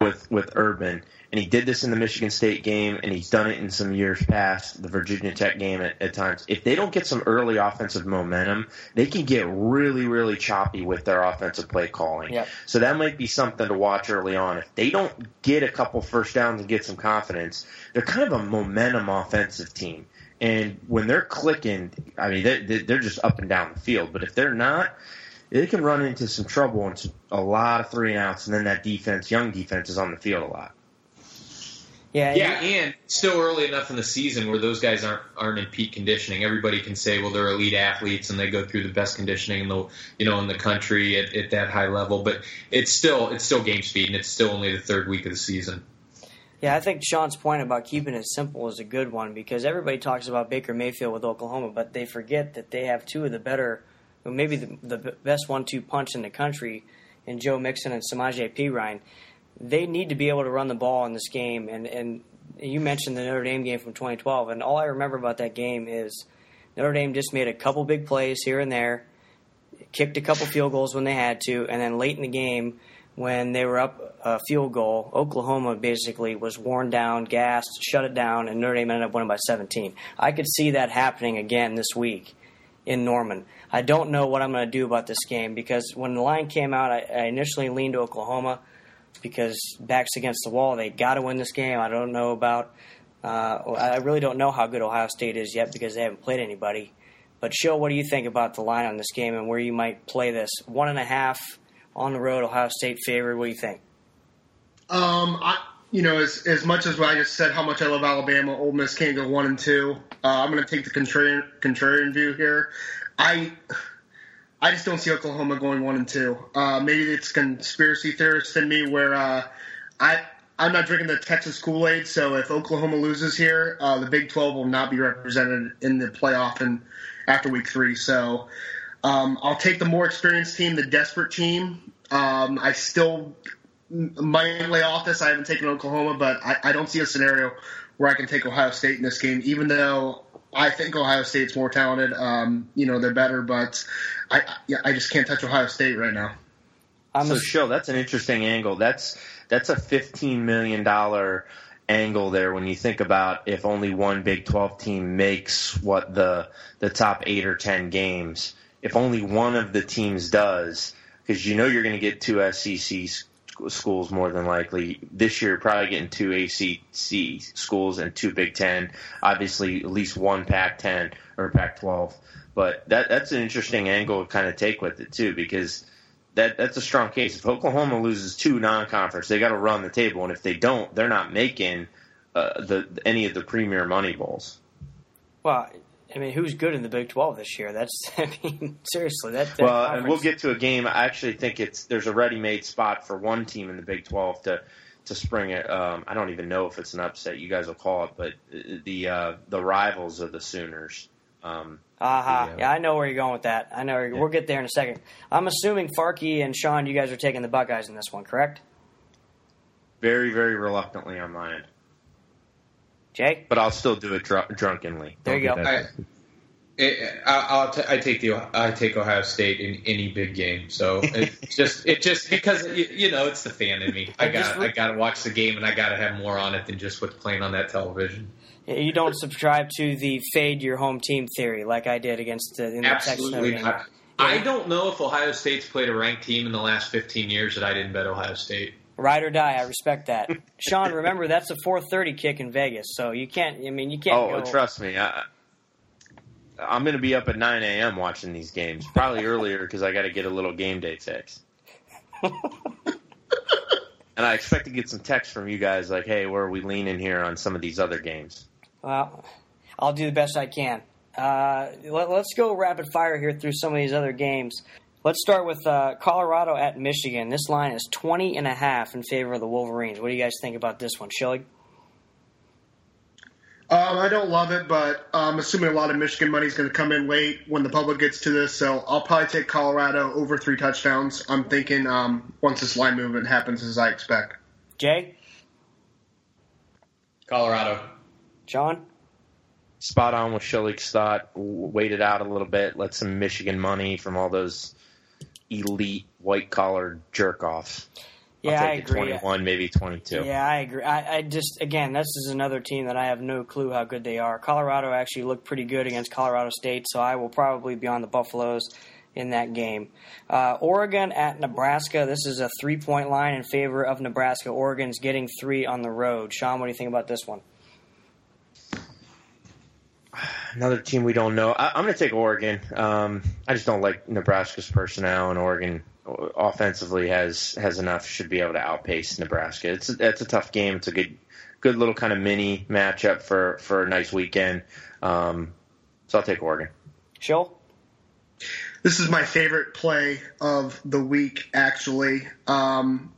with with Urban and he did this in the Michigan State game, and he's done it in some years past, the Virginia Tech game at, at times. If they don't get some early offensive momentum, they can get really, really choppy with their offensive play calling. Yep. So that might be something to watch early on. If they don't get a couple first downs and get some confidence, they're kind of a momentum offensive team. And when they're clicking, I mean, they're, they're just up and down the field. But if they're not, they can run into some trouble and a lot of three and outs, and then that defense, young defense, is on the field a lot. Yeah, yeah, and still early enough in the season where those guys aren't aren't in peak conditioning. Everybody can say, well, they're elite athletes and they go through the best conditioning in the you know in the country at, at that high level. But it's still it's still game speed, and it's still only the third week of the season. Yeah, I think Sean's point about keeping it simple is a good one because everybody talks about Baker Mayfield with Oklahoma, but they forget that they have two of the better, maybe the, the best one-two punch in the country, in Joe Mixon and Samaje Perine they need to be able to run the ball in this game. And, and you mentioned the Notre Dame game from 2012, and all I remember about that game is Notre Dame just made a couple big plays here and there, kicked a couple field goals when they had to, and then late in the game, when they were up a field goal, Oklahoma basically was worn down, gassed, shut it down, and Notre Dame ended up winning by 17. I could see that happening again this week in Norman. I don't know what I'm going to do about this game because when the line came out, I, I initially leaned to Oklahoma. Because backs against the wall. They got to win this game. I don't know about. Uh, I really don't know how good Ohio State is yet because they haven't played anybody. But show what do you think about the line on this game and where you might play this? One and a half on the road, Ohio State favored. What do you think? Um, I you know as as much as I just said how much I love Alabama, Ole Miss can't go one and two. Uh, I'm going to take the contrarian contrarian view here. I I just don't see Oklahoma going one and two. Uh, maybe it's conspiracy theorist in me where uh, I I'm not drinking the Texas Kool Aid. So if Oklahoma loses here, uh, the Big 12 will not be represented in the playoff and after Week Three. So um, I'll take the more experienced team, the desperate team. Um, I still might lay off this. I haven't taken Oklahoma, but I, I don't see a scenario where I can take Ohio State in this game, even though I think Ohio State's more talented. Um, you know, they're better, but I I just can't touch Ohio State right now. I'm so, show that's an interesting angle. That's that's a fifteen million dollar angle there when you think about if only one Big Twelve team makes what the the top eight or ten games. If only one of the teams does, because you know you're going to get two SEC schools more than likely. This year, probably getting two ACC schools and two Big Ten. Obviously, at least one Pac-10 or Pac-12. But that that's an interesting angle to kind of take with it too, because that that's a strong case. If Oklahoma loses two non-conference, they got to run the table, and if they don't, they're not making uh, the any of the premier money bowls. Well, I mean, who's good in the Big Twelve this year? That's, I mean, seriously, that. that well, conference... and we'll get to a game. I actually think it's there's a ready-made spot for one team in the Big Twelve to to spring it. Um, I don't even know if it's an upset. You guys will call it, but the uh, the rivals of the Sooners. Um, Aha, uh-huh. yeah, I know where you're going with that. I know yeah. we'll get there in a second. I'm assuming Farky and Sean, you guys are taking the Buckeyes in this one, correct? Very, very reluctantly on my end. Jay? But I'll still do it dr- drunkenly. There you go. I, it, I'll t- I take the I take Ohio State in any big game. So it's just it just because you, you, know it's the fan in me. I got I got to watch the game and I got to have more on it than just what's playing on that television. You don't subscribe to the fade your home team theory like I did against the, in the Absolutely Texas not. I don't know if Ohio State's played a ranked team in the last 15 years that I didn't bet Ohio State. Ride or die. I respect that. Sean, remember that's a 4:30 kick in Vegas, so you can't. I mean, you can't. Oh, go. trust me. I, I'm going to be up at 9 a.m. watching these games. Probably earlier because I got to get a little game day text. and I expect to get some text from you guys like, "Hey, where are we leaning here on some of these other games?" Well, I'll do the best I can. Uh, let, us go rapid fire here through some of these other games. Let's start with uh, Colorado at Michigan. This line is 20 and a half in favor of the Wolverines. What do you guys think about this one, Schilling? Um, I don't love it, but I'm assuming a lot of Michigan money is going to come in late when the public gets to this. So I'll probably take Colorado over three touchdowns. I'm thinking um, once this line movement happens, as I expect. Jay? Colorado. John? Spot on with Shillick's thought. Waited out a little bit. Let some Michigan money from all those elite white collar jerk offs. Yeah, I agree. 21, maybe 22. Yeah, I agree. I, I, just, again, this is another team that I have no clue how good they are. Colorado actually looked pretty good against Colorado State, so I will probably be on the Buffaloes in that game. Uh, Oregon at Nebraska. This is a three point line in favor of Nebraska. Oregon's getting three on the road. Sean, what do you think about this one? Another team we don't know. I, am going to take Oregon. Um, I just don't like Nebraska's personnel, and Oregon offensively has has enough. Should be able to outpace Nebraska. It's it's a tough game. It's a good good little kind of mini matchup for for a nice weekend. Um, so I'll take Oregon. Shill? This is my favorite play of the week, actually. Um,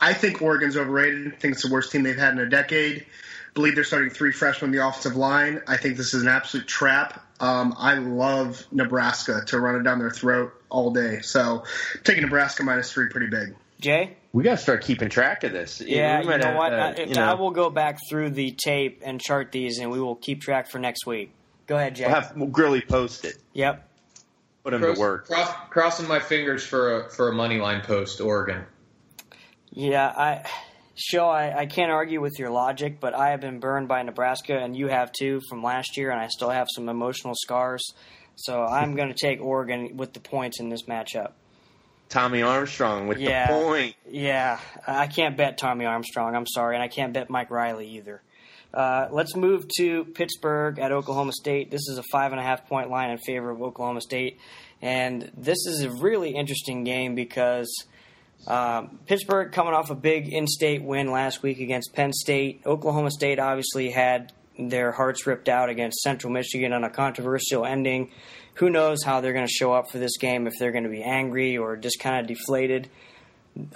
I think Oregon's overrated. I think it's the worst team they've had in a decade believe they're starting three freshmen on the offensive line. I think this is an absolute trap. Um, I love Nebraska to run it down their throat all day. So taking Nebraska minus three pretty big. Jay? We got to start keeping track of this. Yeah, you know have, what? Uh, I, you know. I will go back through the tape and chart these, and we will keep track for next week. Go ahead, Jay. We'll have we'll Grilly post it. Yep. Put him Cross, to work. Cross, crossing my fingers for a for a money line post, Oregon. Yeah, I Show, I, I can't argue with your logic, but I have been burned by Nebraska, and you have too from last year, and I still have some emotional scars. So I'm going to take Oregon with the points in this matchup. Tommy Armstrong with Yeah. the point. Yeah, I can't bet Tommy Armstrong. I'm sorry, and I can't bet Mike Riley either. Uh, let's move to Pittsburgh at Oklahoma State. This is a five and a half point line in favor of Oklahoma State, and this is a really interesting game because um, Pittsburgh coming off a big in-state win last week against Penn State. Oklahoma State obviously had their hearts ripped out against Central Michigan on a controversial ending. Who knows how they're going to show up for this game? If they're going to be angry or just kind of deflated.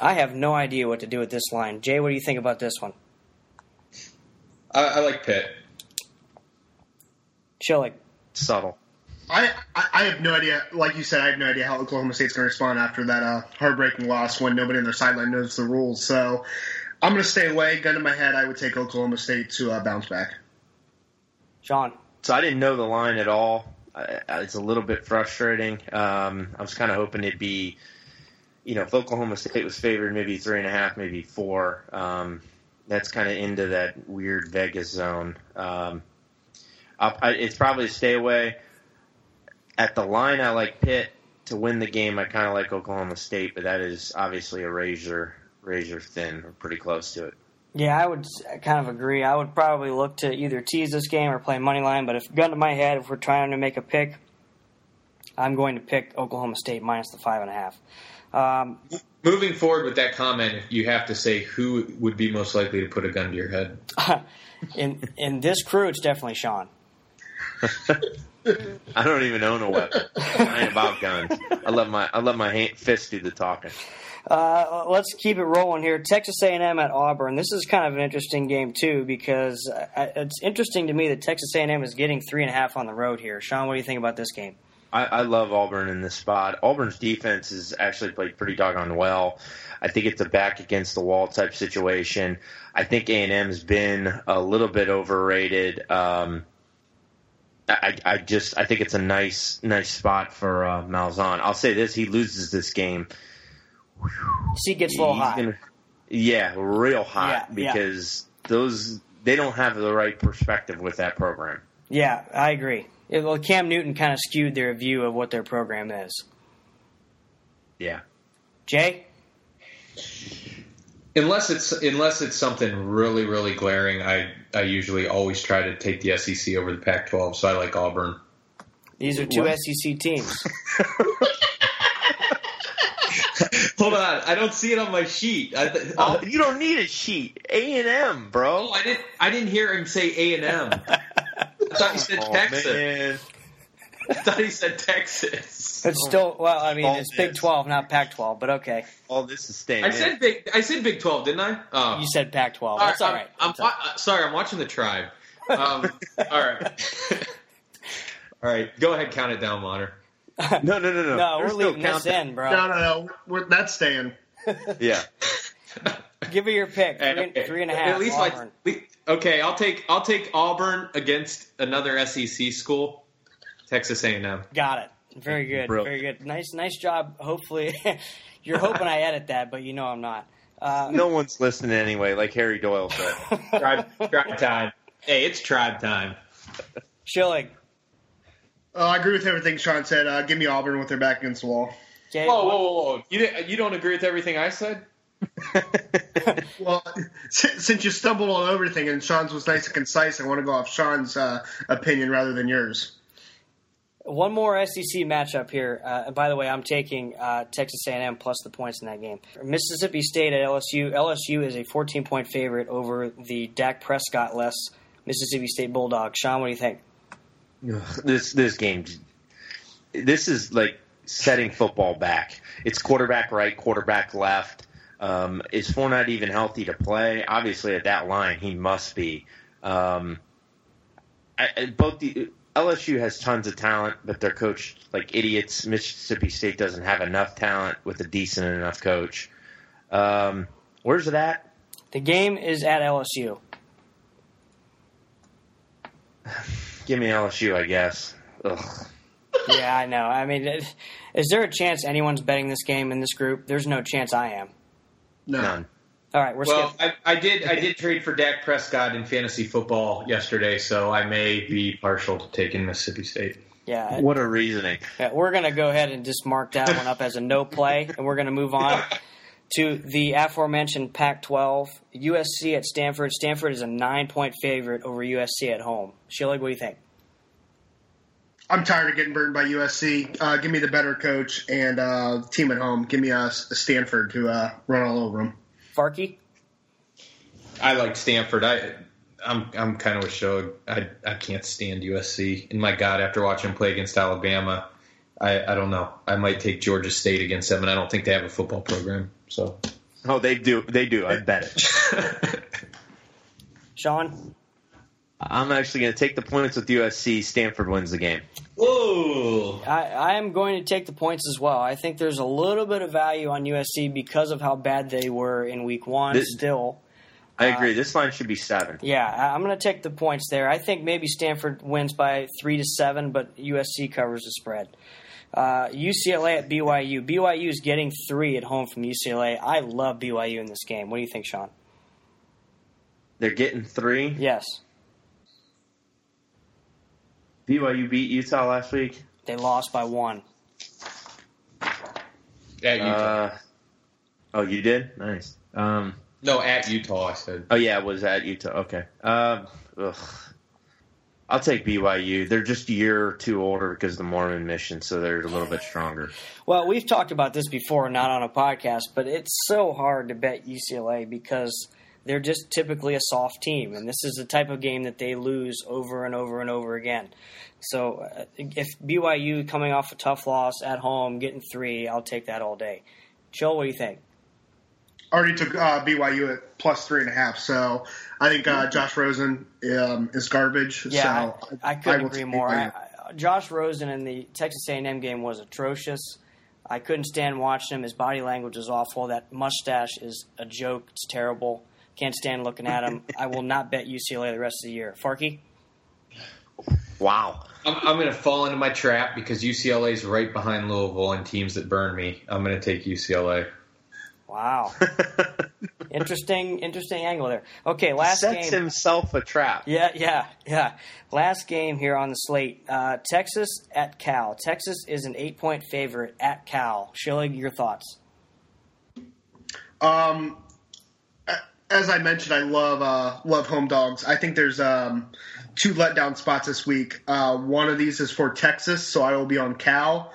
I have no idea what to do with this line. Jay, what do you think about this one? I, I like Pitt. Schilling. Subtle. I, I I have no idea. Like you said, I have no idea how Oklahoma State's going to respond after that uh, heartbreaking loss when nobody on their sideline knows the rules. So I'm going to stay away. Gun to my head, I would take Oklahoma State to uh, bounce back. Sean. So I didn't know the line at all. I, I- it's a little bit frustrating. Um, I was kind of hoping it'd be, you know, if Oklahoma State was favored, maybe three and a half, maybe four. Um, that's kind of into that weird Vegas zone. Um, I, I, it's probably a stay away. At the line, I like Pitt to win the game. I kind of like Oklahoma State, but that is obviously a razor razor thin, or pretty close to it. Yeah, I would kind of agree. I would probably look to either tease this game or play money line. But if gun to my head, if we're trying to make a pick, I'm going to pick Oklahoma State minus the five and a half. Um, Moving forward with that comment, you have to say who would be most likely to put a gun to your head. in in this crew, it's definitely Sean. I don't even own a weapon. I ain't about guns. I let my I let my hand, fist do the talking. Uh, let's keep it rolling here. Texas A&M at Auburn. This is kind of an interesting game too because uh, it's interesting to me that Texas A&M is getting three and a half on the road here. Sean, what do you think about this game? I, I love Auburn in this spot. Auburn's defense has actually played pretty doggone well. I think it's a back against the wall type situation. I think A and M's been a little bit overrated. Um, I, I just I think it's a nice nice spot for uh, Malzahn. I'll say this: he loses this game. Seat gets a little hot. gonna- yeah, real hot Yeah, yeah. because those they don't have the right perspective with that program. Yeah, I agree. Yeah, Well, Cam Newton kind of skewed their view of what their program is. Yeah. Jay, Unless it's unless it's something really really glaring, I I usually always try to take the SEC over the Pac-12. So I like Auburn. these are two What? SEC teams. Hold on, I don't see it on my sheet. I, th- uh, Oh, you don't need a sheet. A and M, bro. oh, I didn't I didn't hear him say A and M. I thought he said Oh, Texas. man. I thought he said Texas. It's still well. I mean, All it's Big this. Twelve, not Pac twelve. But okay, All this is staying. I in. said big. I said Big Twelve, didn't I? Oh. you said Pac twelve. That's all right. I'm, That's all wa- uh, sorry, I'm watching the tribe. Um, all right. all right. Go ahead, count it down, Monter. No, no, no, no. No, we're There's no leaving this countdown. in, bro. No, no, no. We're, that's staying. Yeah. Give me your pick. Three, Okay. three and a half. At least Auburn. like okay, I'll take I'll take Auburn against another SEC school, Texas A&M. Got it. Very good. Bro. Very good. Nice, nice job. Hopefully, you're hoping I edit that, but you know I'm not. Uh, No one's listening anyway, like Harry Doyle said. Tribe, tribe time. Hey, it's tribe time. Schilling. Uh, I agree with everything Sean said. Uh, give me Auburn with their back against the wall. Jay, Whoa, whoa, whoa, whoa! You you don't agree with everything I said? Well, since since you stumbled on everything and Sean's was nice and concise, I want to go off Sean's uh, opinion rather than yours. One more SEC matchup here. Uh, and by the way, I'm taking uh, Texas A&M plus the points in that game. Mississippi State at LSU. LSU is a 14 point favorite over the Dak Prescott less Mississippi State Bulldogs. Sean, what do you think? this this game, this is like setting football back. It's quarterback right, quarterback left. Um, is Fournette even healthy to play? Obviously, at that line, he must be. Um, I, both the LSU has tons of talent, but they're coached like idiots. Mississippi State doesn't have enough talent with a decent enough coach. Um, where's it at? The game is at LSU. Give me LSU, I guess. Ugh. yeah, I know. I mean, is there a chance anyone's betting this game in this group? There's no chance I am. No. None. All right, we're Well, skipping. I, I did I did trade for Dak Prescott in fantasy football yesterday, so I may be partial to taking Mississippi State. Yeah, What a reasoning. Yeah, we're going to go ahead and just mark that one up as a no play, and we're going to move on to the aforementioned Pac 12. USC at Stanford. Stanford is a nine point favorite over USC at home. Shillig, what do you think? I'm tired of getting burned by USC. Uh, give me the better coach and uh, team at home. Give me a, Stanford to uh, run all over them. Farky? I like Stanford. I I'm I'm kind of with Shug. I I can't stand USC. And my God, after watching them play against Alabama, I I don't know. I might take Georgia State against them, and I don't think they have a football program. So Oh, they do. They do. I bet it. Sean? I'm actually going to take the points with USC. Stanford wins the game. Whoa. I, I am going to take the points as well. I think there's a little bit of value on USC because of how bad they were in week one This- still. I agree. this line should be seven. Yeah, I- I'm going to take the points there. I think maybe Stanford wins by three to seven, but USC covers the spread. Uh, UCLA at BYU. BYU is getting three at home from UCLA. I love BYU in this game. What do you think, Sean? They're getting three. Yes, BYU beat Utah last week. they lost by one. At Utah. Uh, oh, you did? Nice. Um, no, at Utah. I said. oh, yeah, it was at Utah. Okay. Um, ugh. I'll take BYU. They're just a year or two older because of the Mormon mission, so they're a little bit stronger. Well, we've talked about this before, not on a podcast, but it's so hard to bet UCLA because they're just typically a soft team, and this is the type of game that they lose over and over and over again. So, uh, if BYU coming off a tough loss at home, getting three, I'll take that all day. Joel, what do you think? Already took uh, BYU at plus three and a half, so I think uh, Josh Rosen um, is garbage. Yeah, so I, I couldn't will agree more. I, I, Josh Rosen in the Texas A&M game was atrocious. I couldn't stand watching him. His body language is awful. That mustache is a joke. It's terrible. Can't stand looking at him. I will not bet UCLA the rest of the year. Farky? Wow. I'm, I'm going to fall into my trap because UCLA is right behind Louisville and teams that burn me. I'm going to take UCLA. Wow. interesting, interesting angle there. Okay, last Sets game. Sets himself a trap. Yeah, yeah, yeah. Last game here on the slate. Uh, Texas at Cal. Texas is an eight-point favorite at Cal. Schilling, your thoughts? Um, a- as I mentioned, I love uh, love home dogs. I think there's um, two letdown spots this week. Uh, one of these is for Texas, so I will be on Cal,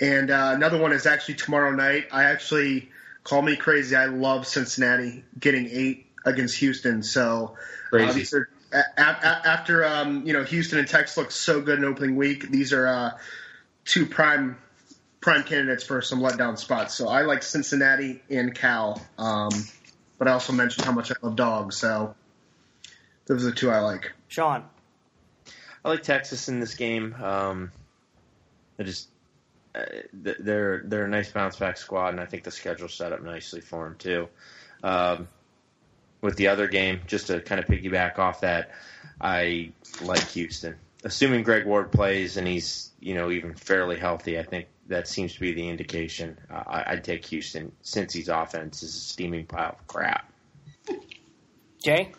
and uh, another one is actually tomorrow night. I actually call me crazy. I love Cincinnati getting eight against Houston. So uh, Crazy. these are- a- a- after um, you know Houston and Texas looked so good in opening week, these are uh, two prime prime candidates for some letdown spots. So I like Cincinnati and Cal. Um, but I also mentioned how much I love dogs. So those are the two I like. Sean? I like Texas in this game. Um, I just uh, they're they're a nice bounce back squad, and I think the schedule set up nicely for them too. Um, with the other game, just to kind of piggyback off that, I like Houston. Assuming Greg Ward plays and he's you know even fairly healthy, I think that seems to be the indication. Uh, I, I'd take Houston since his offense is a steaming pile of crap. Jay?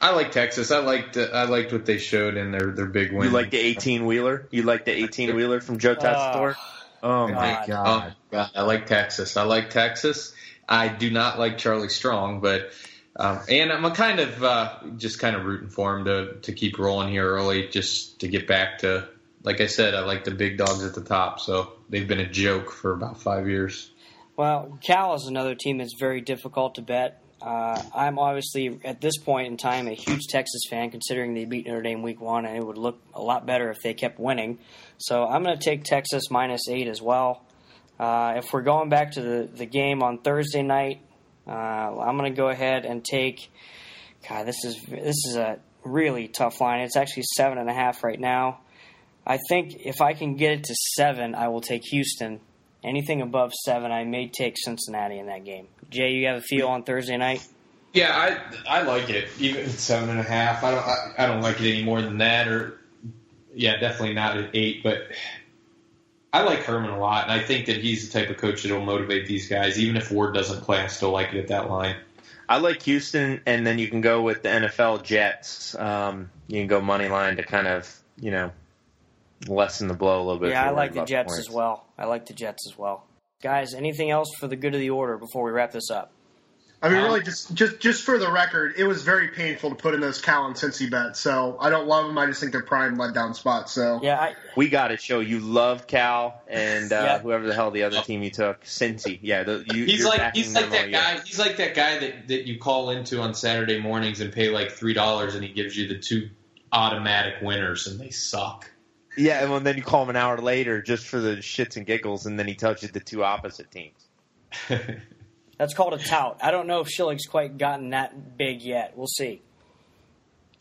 I like Texas. I liked uh, I liked what they showed in their, their big win. You like the eighteen wheeler? You like the eighteen wheeler from Joe Oh. Oh my God. god! Oh, God, I like Texas. I like Texas. I do not like Charlie Strong, but um, and I'm a kind of uh, just kind of rooting for him to to keep rolling here early, just to get back to. Like I said, I like the big dogs at the top, so they've been a joke for about five years. Well, Cal is another team that's very difficult to bet. Uh, I'm obviously, at this point in time, a huge Texas fan, considering they beat Notre Dame week one, and it would look a lot better if they kept winning. So I'm going to take Texas minus eight as well. Uh, if we're going back to the, the game on Thursday night, uh, I'm going to go ahead and take. God, this is this is a really tough line. It's actually seven and a half right now. I think if I can get it to seven, I will take Houston. Anything above seven, I may take Cincinnati in that game. Jay, you have a feel on Thursday night? Yeah, I I like it. Even at seven and a half, I don't I, I don't like it any more than that. Or yeah, definitely not at eight. But I like Herman a lot, and I think that he's the type of coach that will motivate these guys. Even if Ward doesn't play, I still like it at that line. I like Houston, and then you can go with the NFL Jets. Um, you can go money line to kind of you know lessen the blow a little bit. Yeah, I like the Jets points. as well. I like the Jets as well. Guys, anything else for the good of the order before we wrap this up? I mean, Um, really, just just just for the record, it was very painful to put in those Cal and Cincy bets. So I don't love them. I just think they're prime letdown spots. So Yeah, I, We got to show you love Cal and uh, Yeah. whoever the hell the other team you took, Cincy. Yeah, the, you, He's you're like he's like them all that year. guy. He's like that guy that, that you call into on Saturday mornings and pay like three dollars, and he gives you the two automatic winners, and they suck. Yeah, and well, then you call him an hour later just for the shits and giggles, and then he tells you the two opposite teams. that's called a tout. I don't know if Schilling's quite gotten that big yet. We'll see.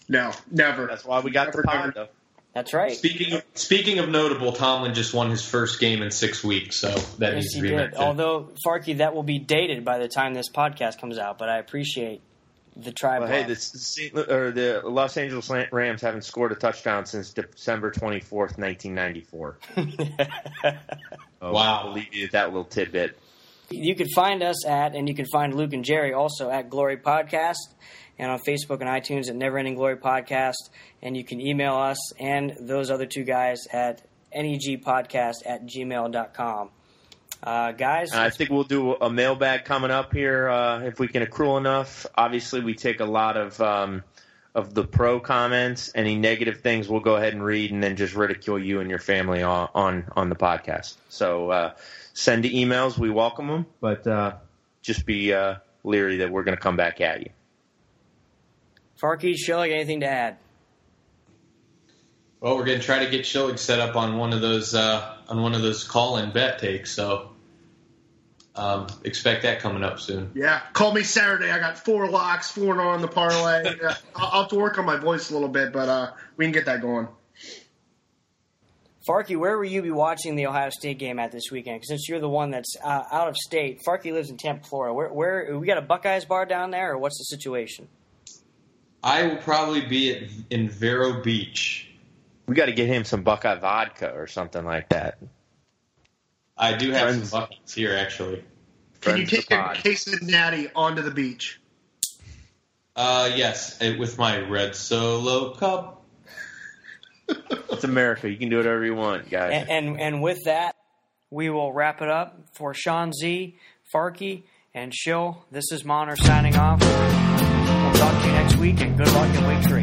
no, never. That's why we got the Never, never. though. That's right. speaking of, speaking of notable, Tomlin just won his first game in six weeks, so that Yes, needs he to be did. mentioned. Although Farky, that will be dated by the time this podcast comes out. But I appreciate the try. Well, hey, the, or the Los Angeles Rams haven't scored a touchdown since December twenty fourth, nineteen ninety four. Wow. I'll leave you with that little tidbit. You can find us at, and you can find Luke and Jerry also at Glory Podcast, and on Facebook and iTunes at Never Ending Glory Podcast. And you can email us and those other two guys at negpodcast at gmail.com. Uh, guys, And I think we'll do a mailbag coming up here uh, if we can accrue enough. Obviously, we take a lot of um, of the pro comments. Any negative things, we'll go ahead and read, and then just ridicule you and your family on on, on the podcast. So uh, send the emails. We welcome them, but uh, just be uh, leery that we're going to come back at you. Farky, Schillig, anything to add? Well, we're gonna try to get Schilling set up on one of those uh, on one of those call-in bet takes. So um, expect that coming up soon. Yeah, call me Saturday. I got four locks, four and on the parlay. Yeah, I'll, I'll have to work on my voice a little bit, but uh, we can get that going. Farky, where will you be watching the Ohio State game at this weekend? 'Cause Since you're the one that's uh, out of state, Farky lives in Tampa, Florida. Where, where we got a Buckeyes bar down there, or what's the situation? I will probably be at, in Vero Beach. We got to get him some Buckeye vodka or something like that. I do have Friends. some buckets here, actually. Can you take a case of natty onto the beach? Uh, yes, eh, with my red solo cup. It's America. You can do whatever you want, guys. And, and and with that, we will wrap it up for Sean Z, Farky, and Shill. This is Monter signing off. We'll talk to you next week, and good luck in week three.